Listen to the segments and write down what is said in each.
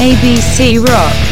ABC Rock.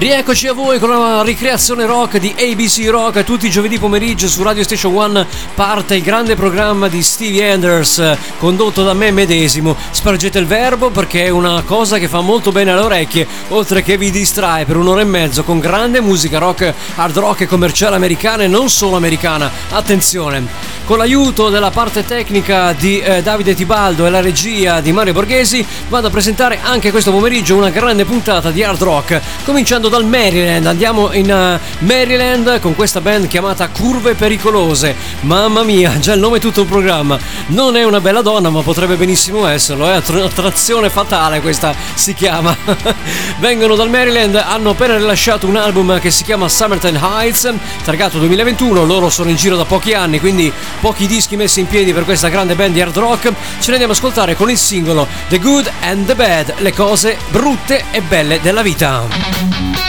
Rieccoci a voi con la ricreazione rock di ABC Rock. Tutti i giovedì pomeriggio su Radio Station One parte il grande programma di Stevie Anders condotto da me medesimo. Spargete il verbo perché è una cosa che fa molto bene alle orecchie, oltre che vi distrae per un'ora e mezzo con grande musica rock, hard rock e commerciale americana e non solo americana. Attenzione! Con l'aiuto della parte tecnica di eh, Davide Tibaldo e la regia di Mario Borghesi vado a presentare anche questo pomeriggio una grande puntata di hard rock, cominciando dal Maryland. Andiamo in uh, Maryland con questa band chiamata Curve Pericolose. Mamma mia, già il nome è tutto un programma. Non è una bella donna, ma potrebbe benissimo esserlo. È eh? attrazione fatale questa si chiama. Vengono dal Maryland, hanno appena rilasciato un album che si chiama Summertime Heights, targato 2021. Loro sono in giro da pochi anni, quindi pochi dischi messi in piedi per questa grande band di hard rock, ce ne andiamo ad ascoltare con il singolo The Good and the Bad, le cose brutte e belle della vita.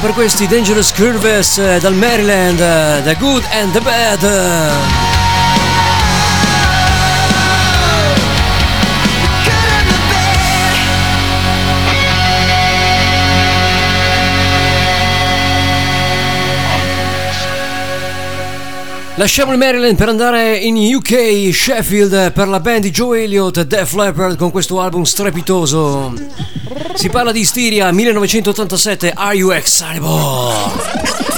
Per questi Dangerous Curves eh, dal Maryland, eh, The Good and the Bad. Lasciamo il Maryland per andare in UK, Sheffield, per la band di Joe Elliott, Def Leppard con questo album strepitoso. Si parla di Styria 1987, Are You Excitable?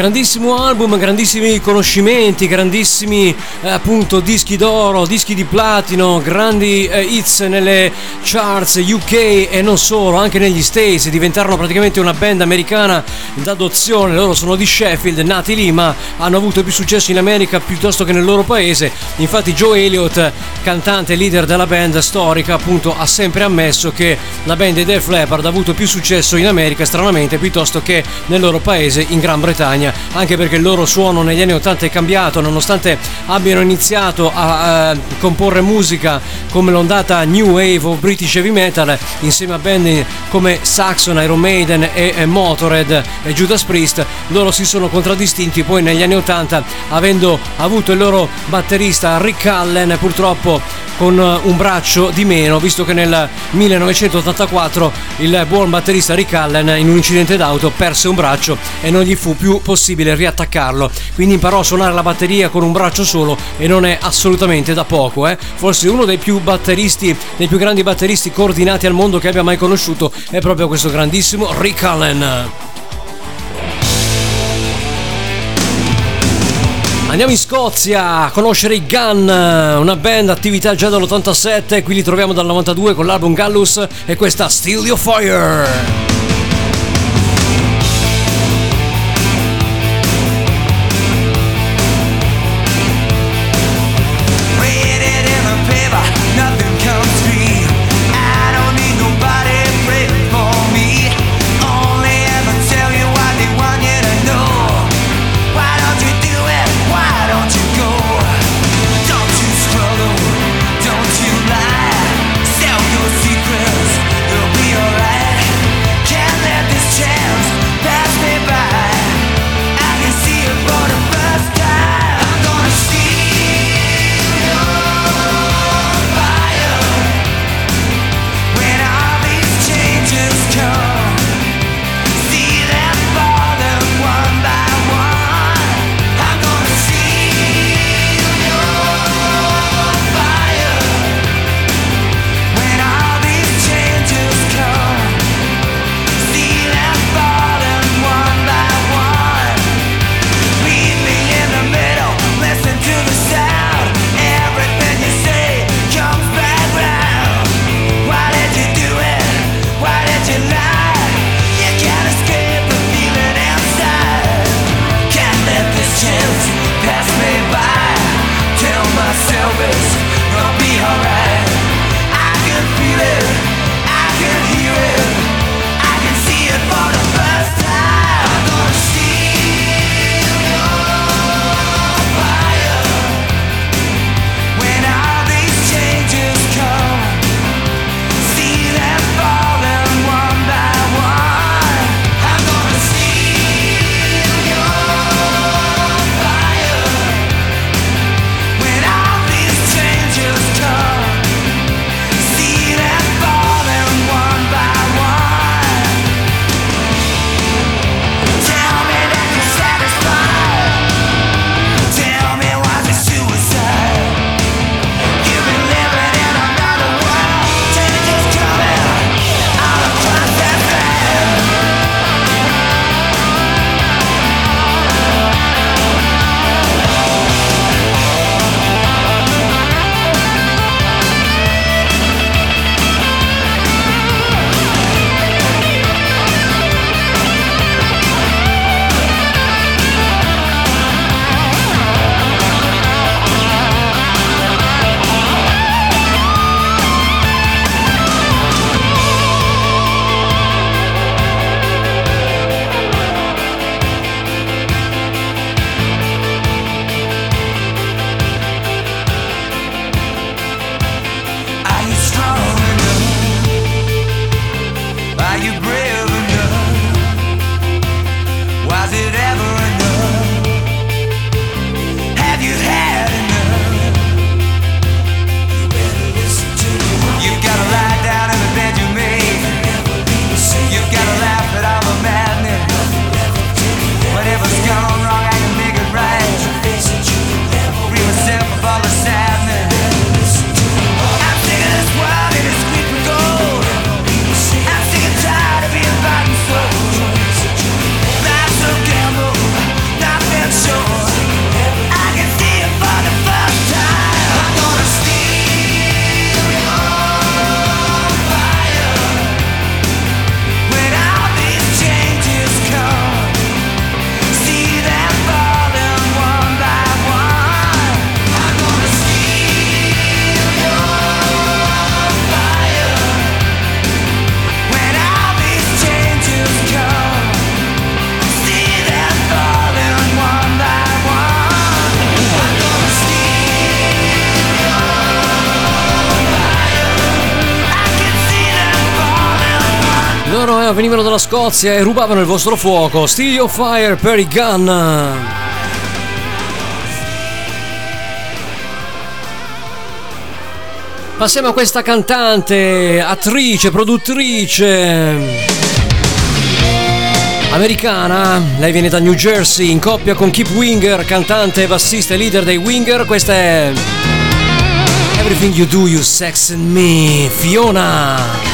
Grandissimo album, grandissimi conoscimenti, grandissimi eh, appunto dischi d'oro, dischi di platino, grandi eh, hits nelle charts UK e non solo, anche negli States. Diventarono praticamente una band americana d'adozione. Loro sono di Sheffield, nati lì, ma hanno avuto più successo in America piuttosto che nel loro paese. Infatti, Joe Elliott, cantante e leader della band storica, appunto ha sempre ammesso che la band di Def Leppard ha avuto più successo in America, stranamente, piuttosto che nel loro paese in Gran Bretagna anche perché il loro suono negli anni 80 è cambiato, nonostante abbiano iniziato a, a comporre musica come l'ondata New Wave of British Heavy Metal insieme a band come Saxon, Iron Maiden e Motorhead e Judas Priest, loro si sono contraddistinti poi negli anni 80 avendo avuto il loro batterista Rick Allen purtroppo con un braccio di meno, visto che nel 1984 il buon batterista Rick Allen in un incidente d'auto perse un braccio e non gli fu più possibile riattaccarlo. Quindi imparò a suonare la batteria con un braccio solo e non è assolutamente da poco, eh? Forse uno dei più batteristi, dei più grandi batteristi coordinati al mondo che abbia mai conosciuto è proprio questo grandissimo Rick Allen. Andiamo in Scozia a conoscere i Gun, una band attività già dall'87, qui li troviamo dal 92 con l'album Gallus e questa Steal Your Fire. Scozia e rubavano il vostro fuoco. Steal your fire per i gun. Passiamo a questa cantante, attrice, produttrice americana. Lei viene da New Jersey in coppia con Kip Winger, cantante, bassista e leader dei Winger. Questa è Everything You Do, You Sex and Me, Fiona.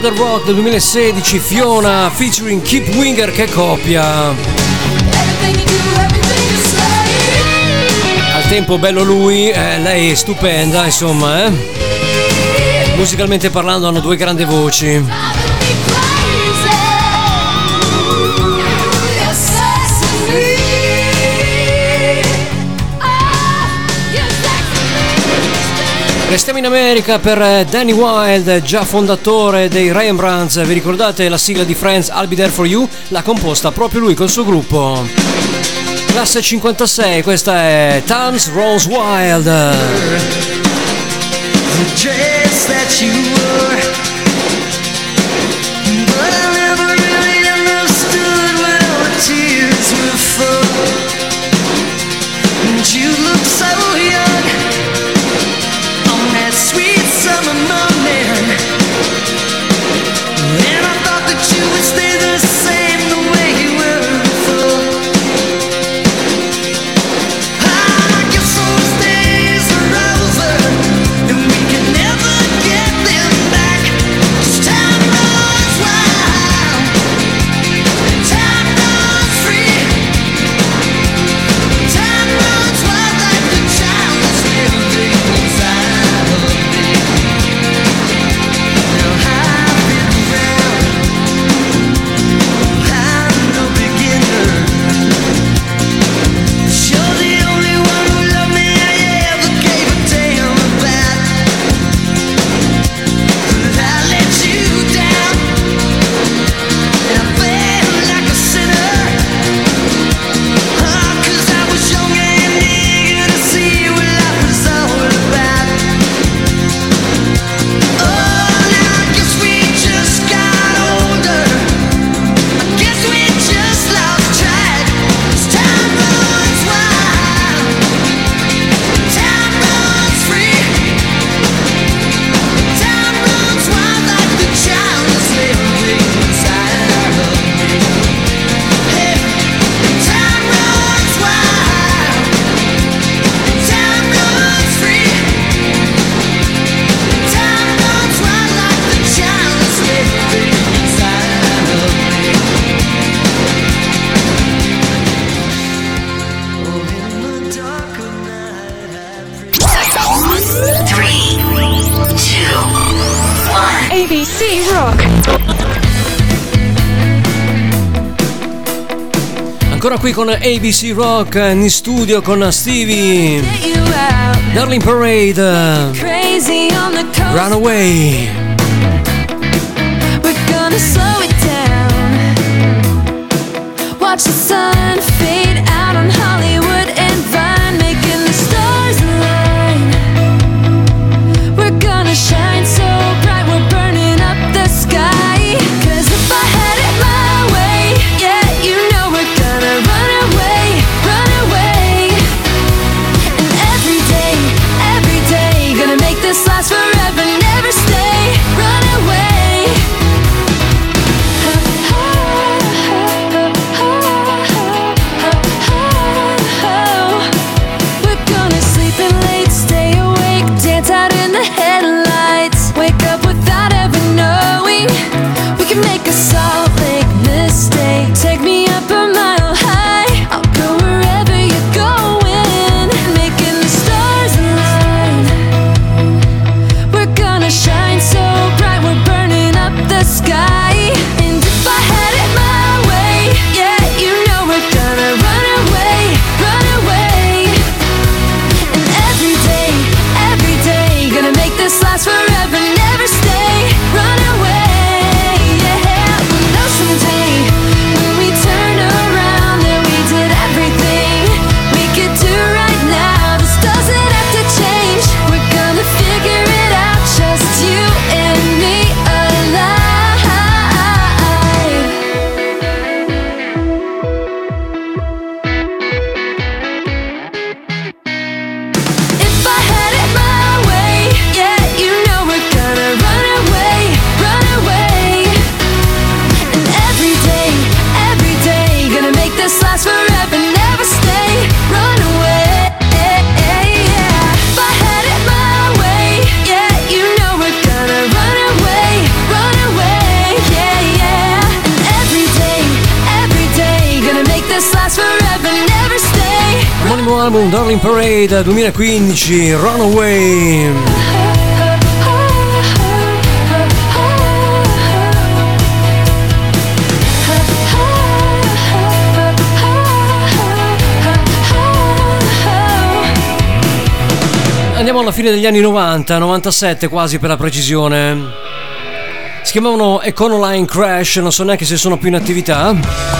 Father Rock del 2016, Fiona featuring Keep Winger, che coppia. Al tempo bello lui, eh, lei è stupenda, insomma, eh. Musicalmente parlando hanno due grandi voci. Restiamo in America per eh, Danny Wild, già fondatore dei Rembrandts. Vi ricordate la sigla di Friends I'll Be There For You? L'ha composta proprio lui col suo gruppo. Classe 56, questa è Tans Rose Wild. Ancora qui con ABC Rock in studio con Stevie. Darling Parade. Runaway We're album Darling Parade 2015 Runaway Andiamo alla fine degli anni 90, 97 quasi per la precisione. Si chiamavano Econoline Crash, non so neanche se sono più in attività.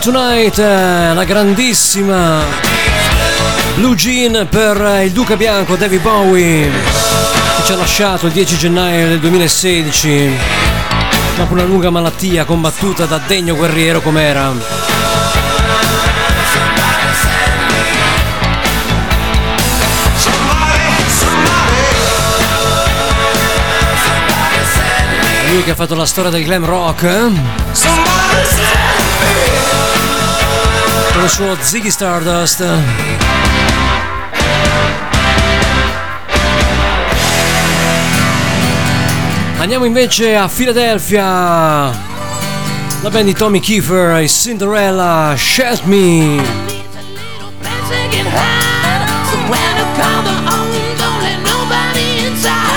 Tonight, eh, la grandissima Blue Jean per eh, il Duca Bianco David Bowie, che ci ha lasciato il 10 gennaio del 2016 dopo una lunga malattia combattuta da degno guerriero com'era. Lui che ha fatto la storia del glam rock. Eh? con il suo Ziggy Stardust. Andiamo invece a Filadelfia. La band di Tommy Kiefer e Cinderella Shed Me. When I call the home, don't let nobody inside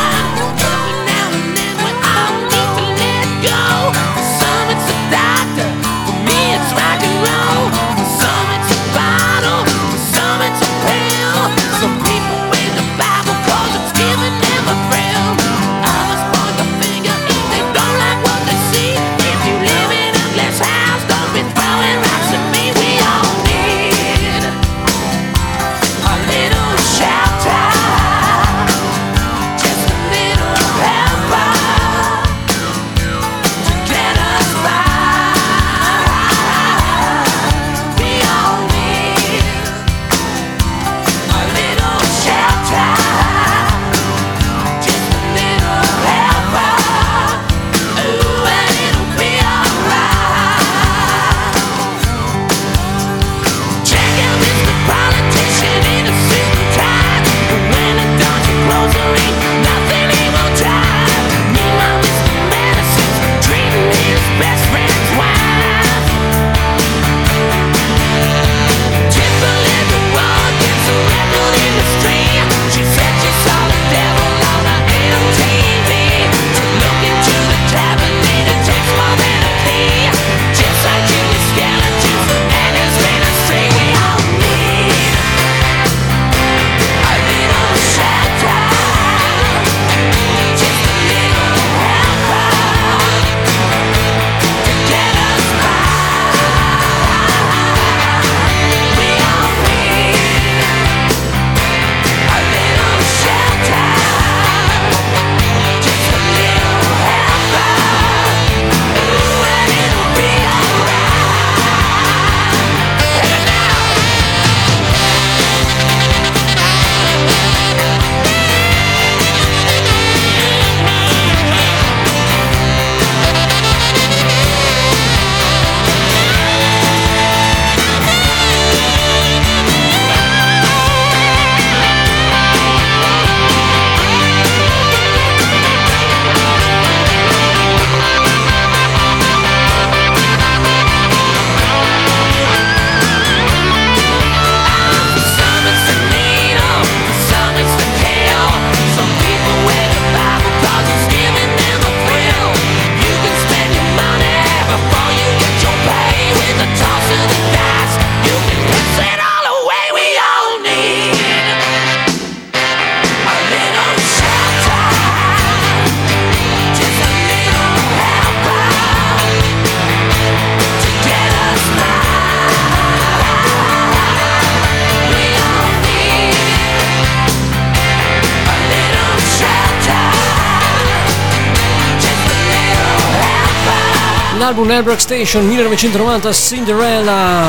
dall'album Albrecht Station 1990 Cinderella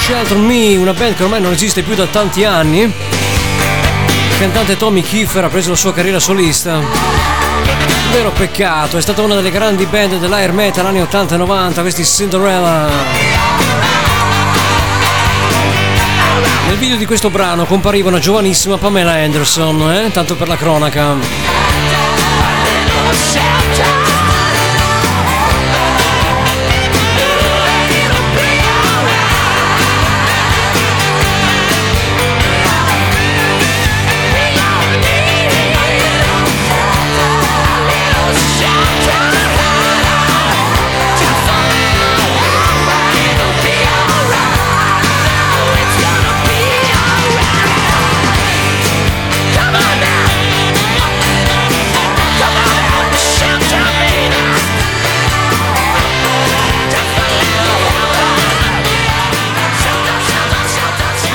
Shelter Me, una band che ormai non esiste più da tanti anni. Il cantante Tommy Kiefer ha preso la sua carriera solista. Vero peccato, è stata una delle grandi band dell'air metal anni 80 e 90, questi Cinderella. Nel video di questo brano compariva una giovanissima Pamela Anderson, eh? tanto per la cronaca.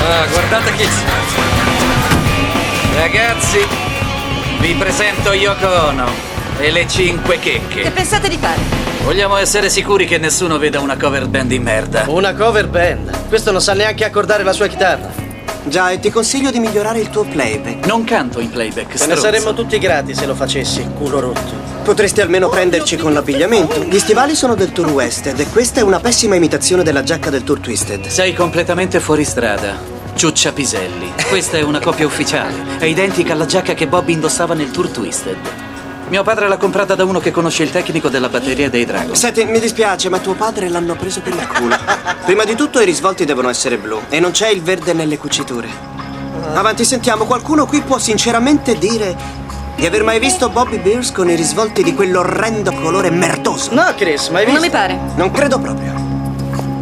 Ah, guardate chi Ragazzi, vi presento Yoko Ono e le cinque Che checche. pensate di fare? Vogliamo essere sicuri che nessuno veda una cover band di merda. Una cover band. Questo non sa neanche accordare la sua chitarra. Già, e ti consiglio di migliorare il tuo playback. Non canto in playback, Ce ne saremmo tutti grati se lo facessi, culo rotto. Potresti almeno prenderci con l'abbigliamento. Gli stivali sono del Tour Wested e questa è una pessima imitazione della giacca del Tour Twisted. Sei completamente fuori strada. Ciuccia Piselli. Questa è una copia ufficiale. È identica alla giacca che Bobby indossava nel Tour Twisted. Mio padre l'ha comprata da uno che conosce il tecnico della batteria dei Dragons. Senti, mi dispiace, ma tuo padre l'hanno preso per il culo. Prima di tutto i risvolti devono essere blu e non c'è il verde nelle cuciture. Avanti, sentiamo, qualcuno qui può sinceramente dire di aver mai visto Bobby Beers con i risvolti di quell'orrendo colore merdoso? No, Chris, mai visto? Non mi pare. Non credo proprio.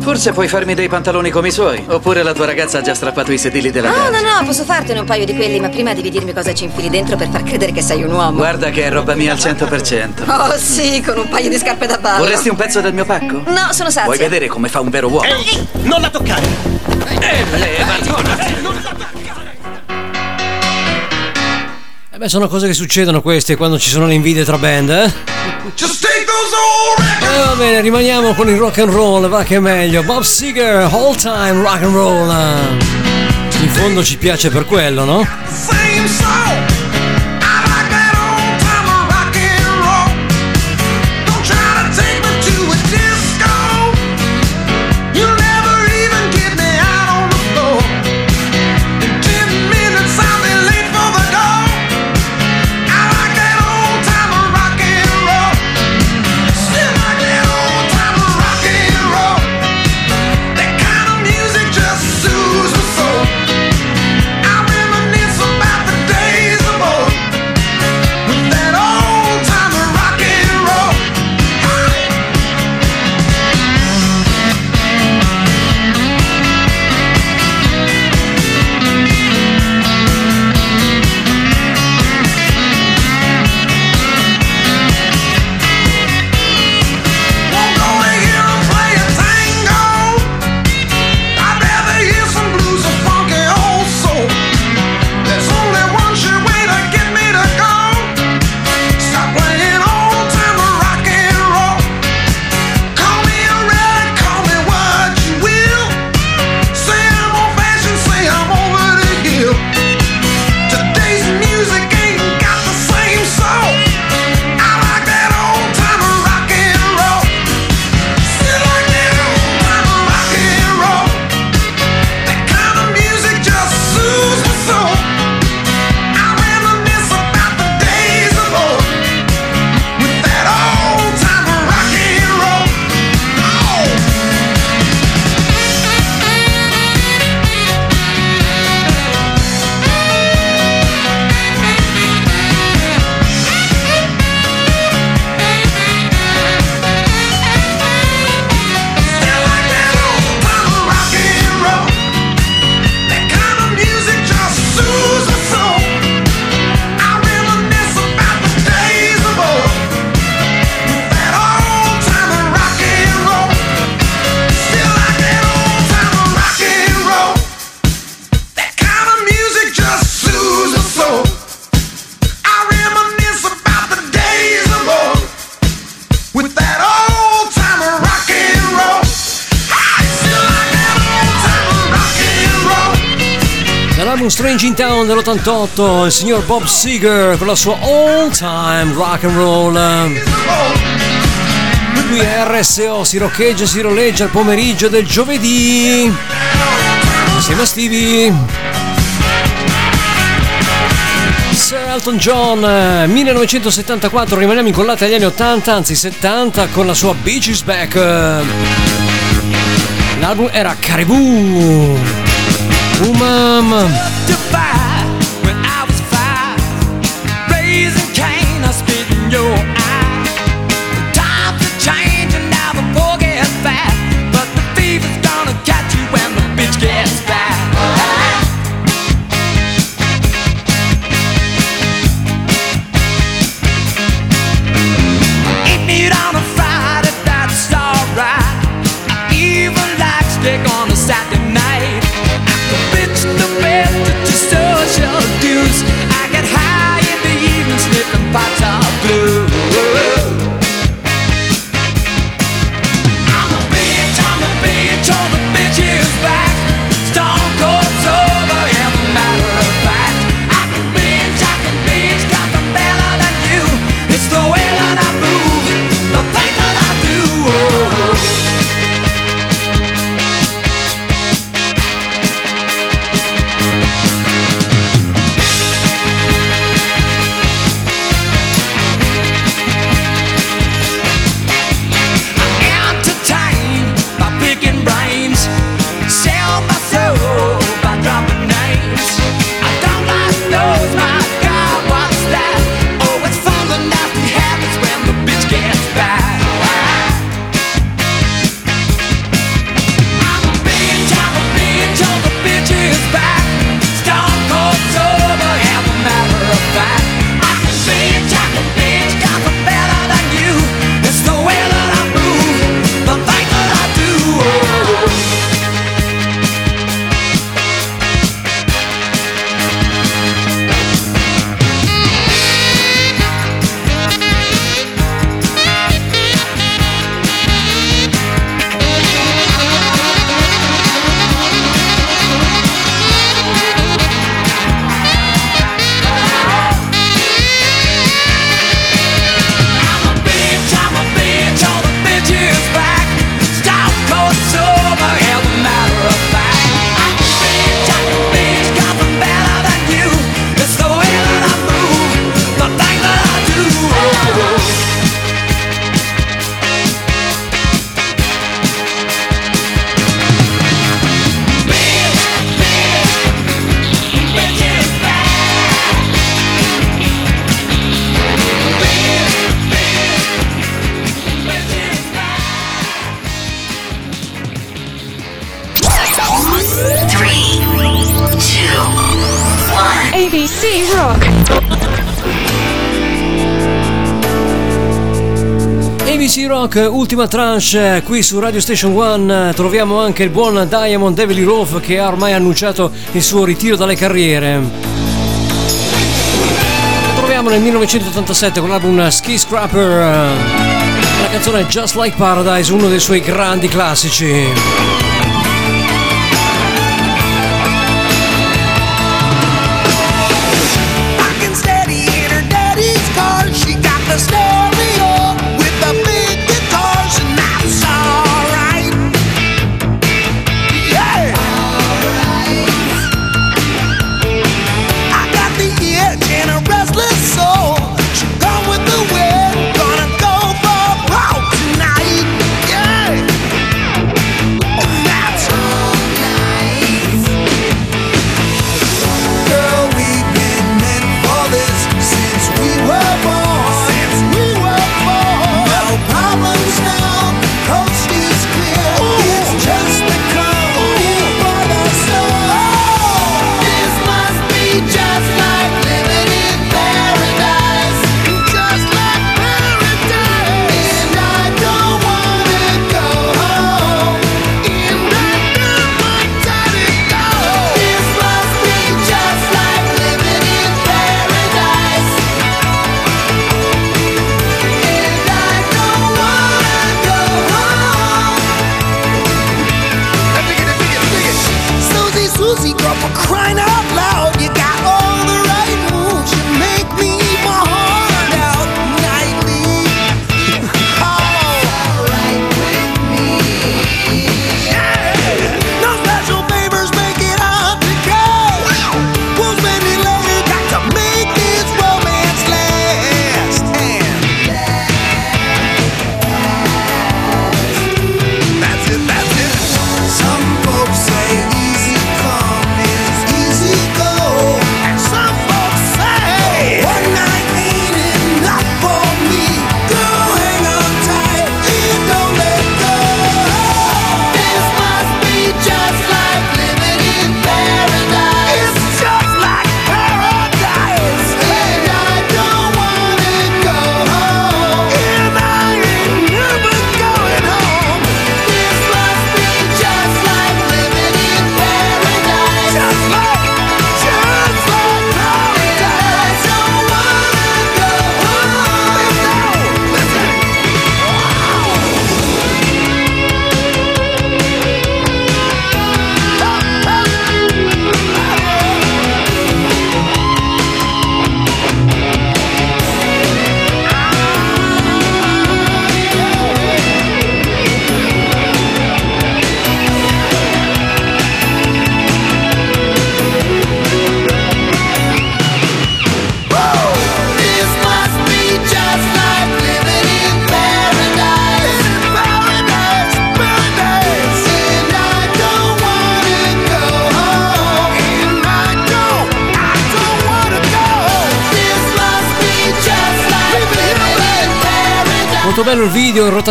Forse puoi farmi dei pantaloni come i suoi. Oppure la tua ragazza ha già strappato i sedili della No, casa. no, no, posso fartene un paio di quelli, ma prima devi dirmi cosa ci infili dentro per far credere che sei un uomo. Guarda che è roba mia al 100%. Oh sì, con un paio di scarpe da ballo. Vorresti un pezzo del mio pacco? No, sono sazia. Vuoi vedere come fa un vero uomo? Non la toccare! Eh, levati! Eh beh, sono cose che succedono queste quando ci sono le invidie tra band, eh? E va bene, rimaniamo con il rock and roll, va che è meglio. Bob Seger, all time rock and roll. In fondo ci piace per quello, no? Same song. Strange in Town dell'88, il signor Bob Seger con la sua all time rock and roll. Qui RSO si roccheggia, si roleggia il pomeriggio del giovedì. Insieme a Stevie. Sir Elton John, eh, 1974, rimaniamo incollati agli anni 80, anzi 70, con la sua Beaches Back. L'album era Caribou. Umam. ultima tranche qui su Radio Station One eh, troviamo anche il buon Diamond Devil Rove che ha ormai annunciato il suo ritiro dalle carriere. Lo troviamo nel 1987 con l'album Ski Scrapper, eh, la canzone Just Like Paradise, uno dei suoi grandi classici.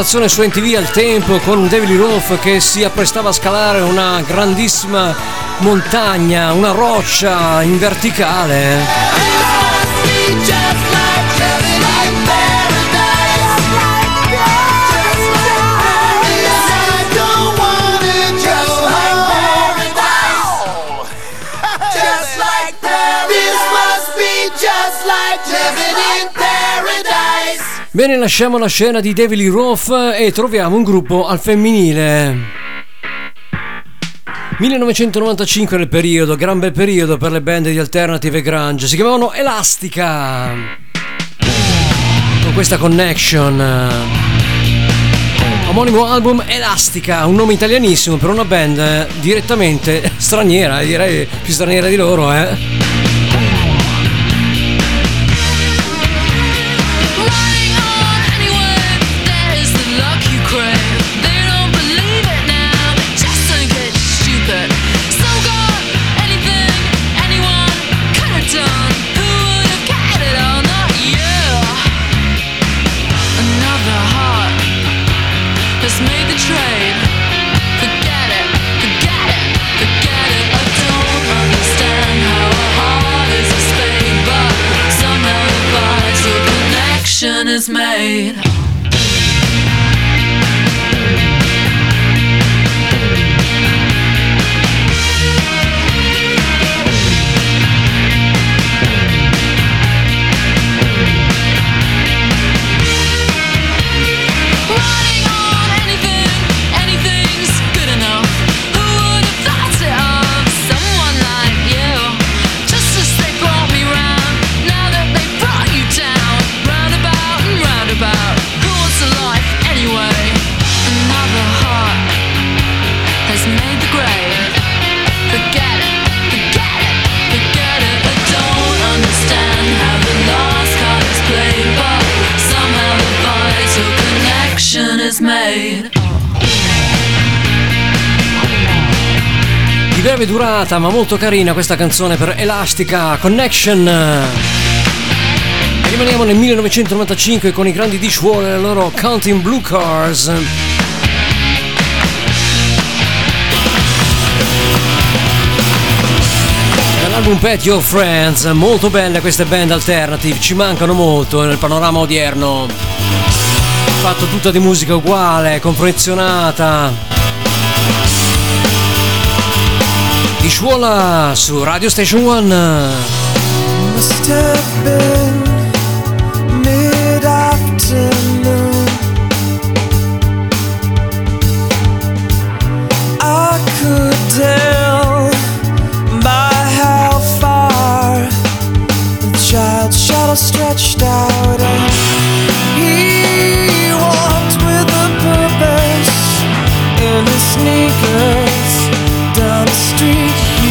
Rotazione su NTV al tempo con David Roth che si apprestava a scalare una grandissima montagna, una roccia in verticale. Bene, lasciamo la scena di David Lee Roth e troviamo un gruppo al femminile. 1995 era il periodo, gran bel periodo per le band di alternative e grunge. Si chiamavano Elastica. Con questa connection. Omonimo album Elastica, un nome italianissimo per una band direttamente straniera, direi più straniera di loro, eh. Connection is made. Breve durata ma molto carina questa canzone per Elastica Connection. E rimaniamo nel 1995 con i grandi Dishwater e la loro Counting Blue Cars. Dall'album Pet Your Friends, molto belle queste band alternative, ci mancano molto nel panorama odierno. Fatto tutta di musica uguale, confezionata. Li suona su Radio Station One. Must have been mid-afternoon. I could tell by how far the child's shadow stretched out. And he walked with a purpose in his sneakers down the street.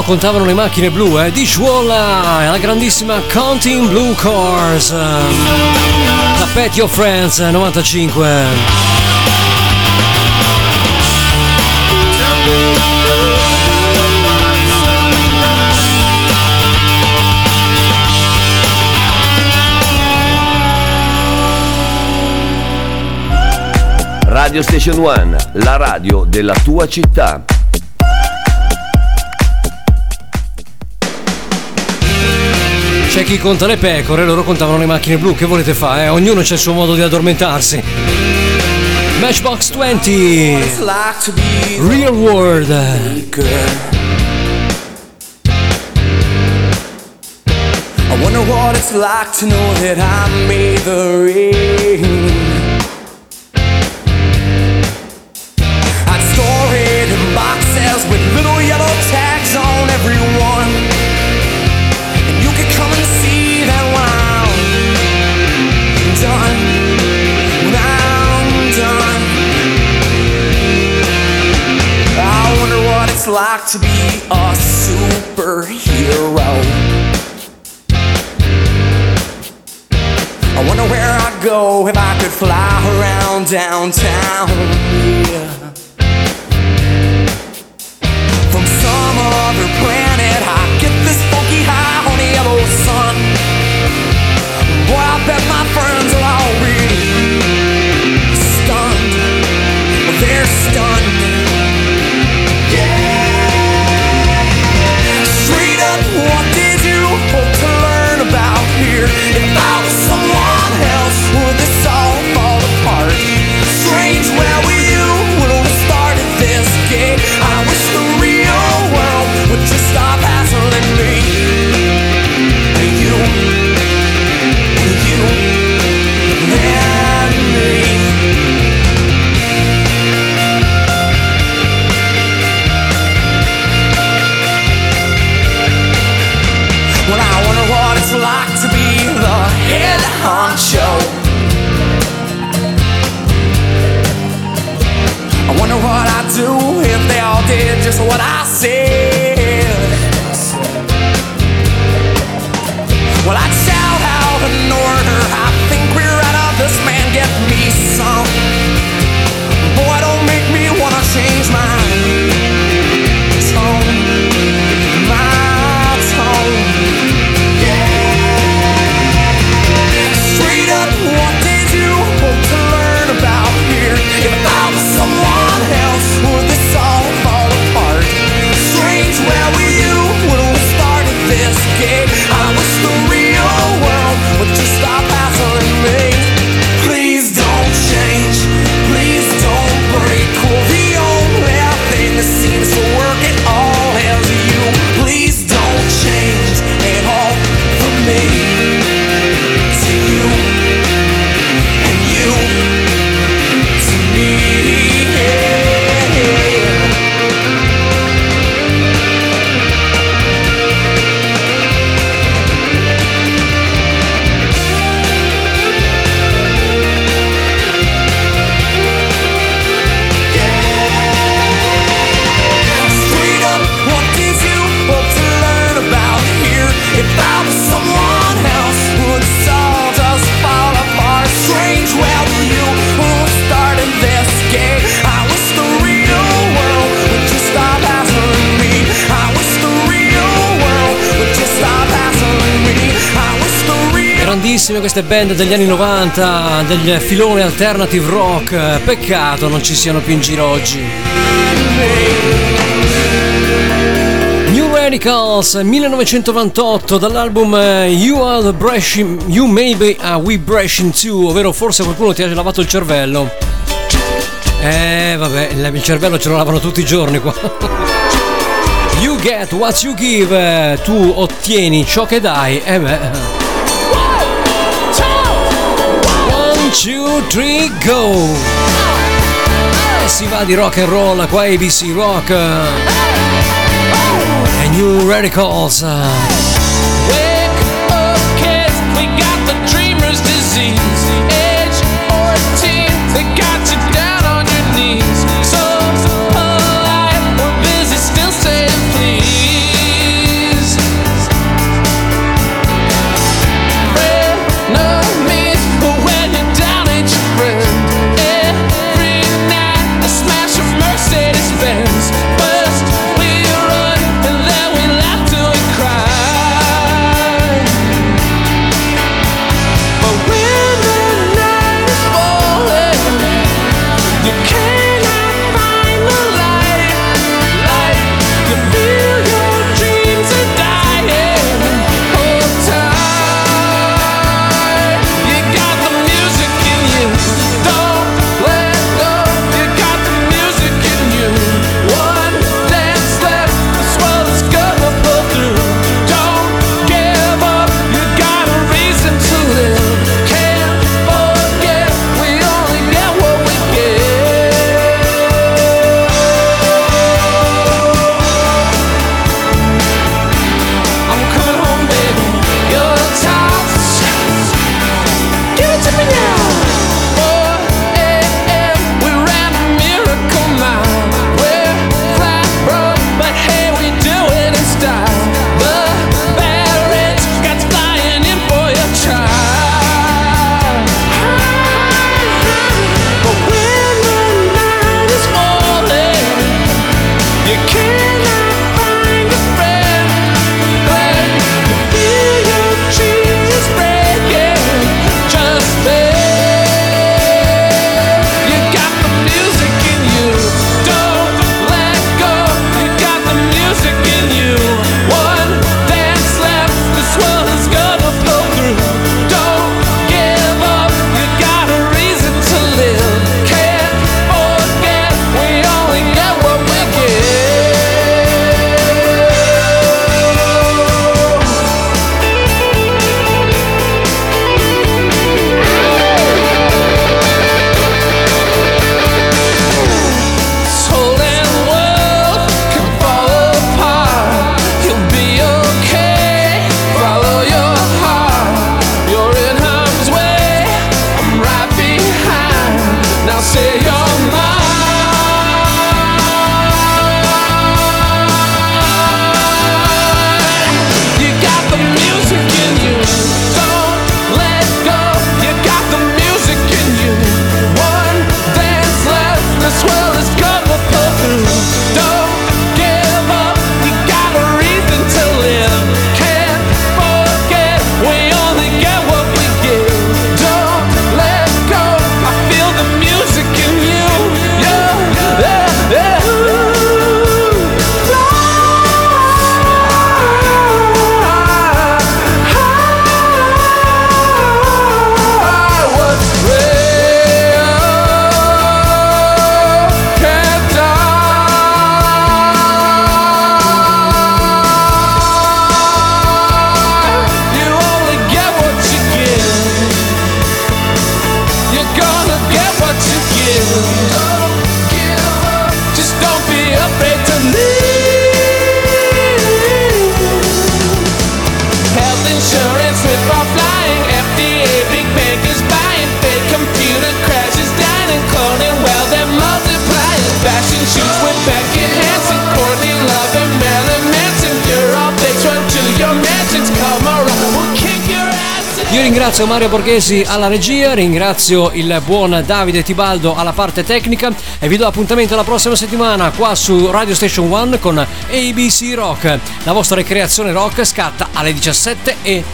loro contavano le macchine blu, eh? Dish Wall e la grandissima Counting Blue Cars. Eh, la Pet Your Friends eh, 95. Radio Station One, la radio della tua città. C'è chi conta le pecore, loro contavano le macchine blu. Che volete fare? Eh? Ognuno c'è il suo modo di addormentarsi. Matchbox 20 Real World I wonder what it's like to know that I made the ring downtown. bellissime queste band degli anni 90, del filone alternative rock. Eh, peccato non ci siano più in giro oggi. New Radicals 1998 dall'album eh, You Are the Brushing, You May Be a We Brushing Too, ovvero forse qualcuno ti ha lavato il cervello. Eh vabbè, il cervello ce lo lavano tutti i giorni qua. You get what you give, eh, tu ottieni ciò che dai. E eh beh. 2, 3, go! E si va di rock and roll qua ABC Rock eh, e New Radicals. Eh. Disease, age 14, they got you down on your knees. Borghesi alla regia, ringrazio il buon Davide Tibaldo alla parte tecnica e vi do appuntamento la prossima settimana qua su Radio Station One con ABC Rock. La vostra ricreazione rock scatta alle 17 e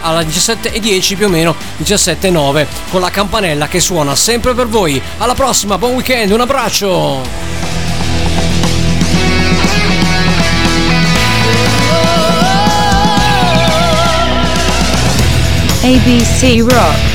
alla 17 e 10 più o meno 17 e 9 con la campanella che suona sempre per voi. Alla prossima, buon weekend, un abbraccio! ABC Rock.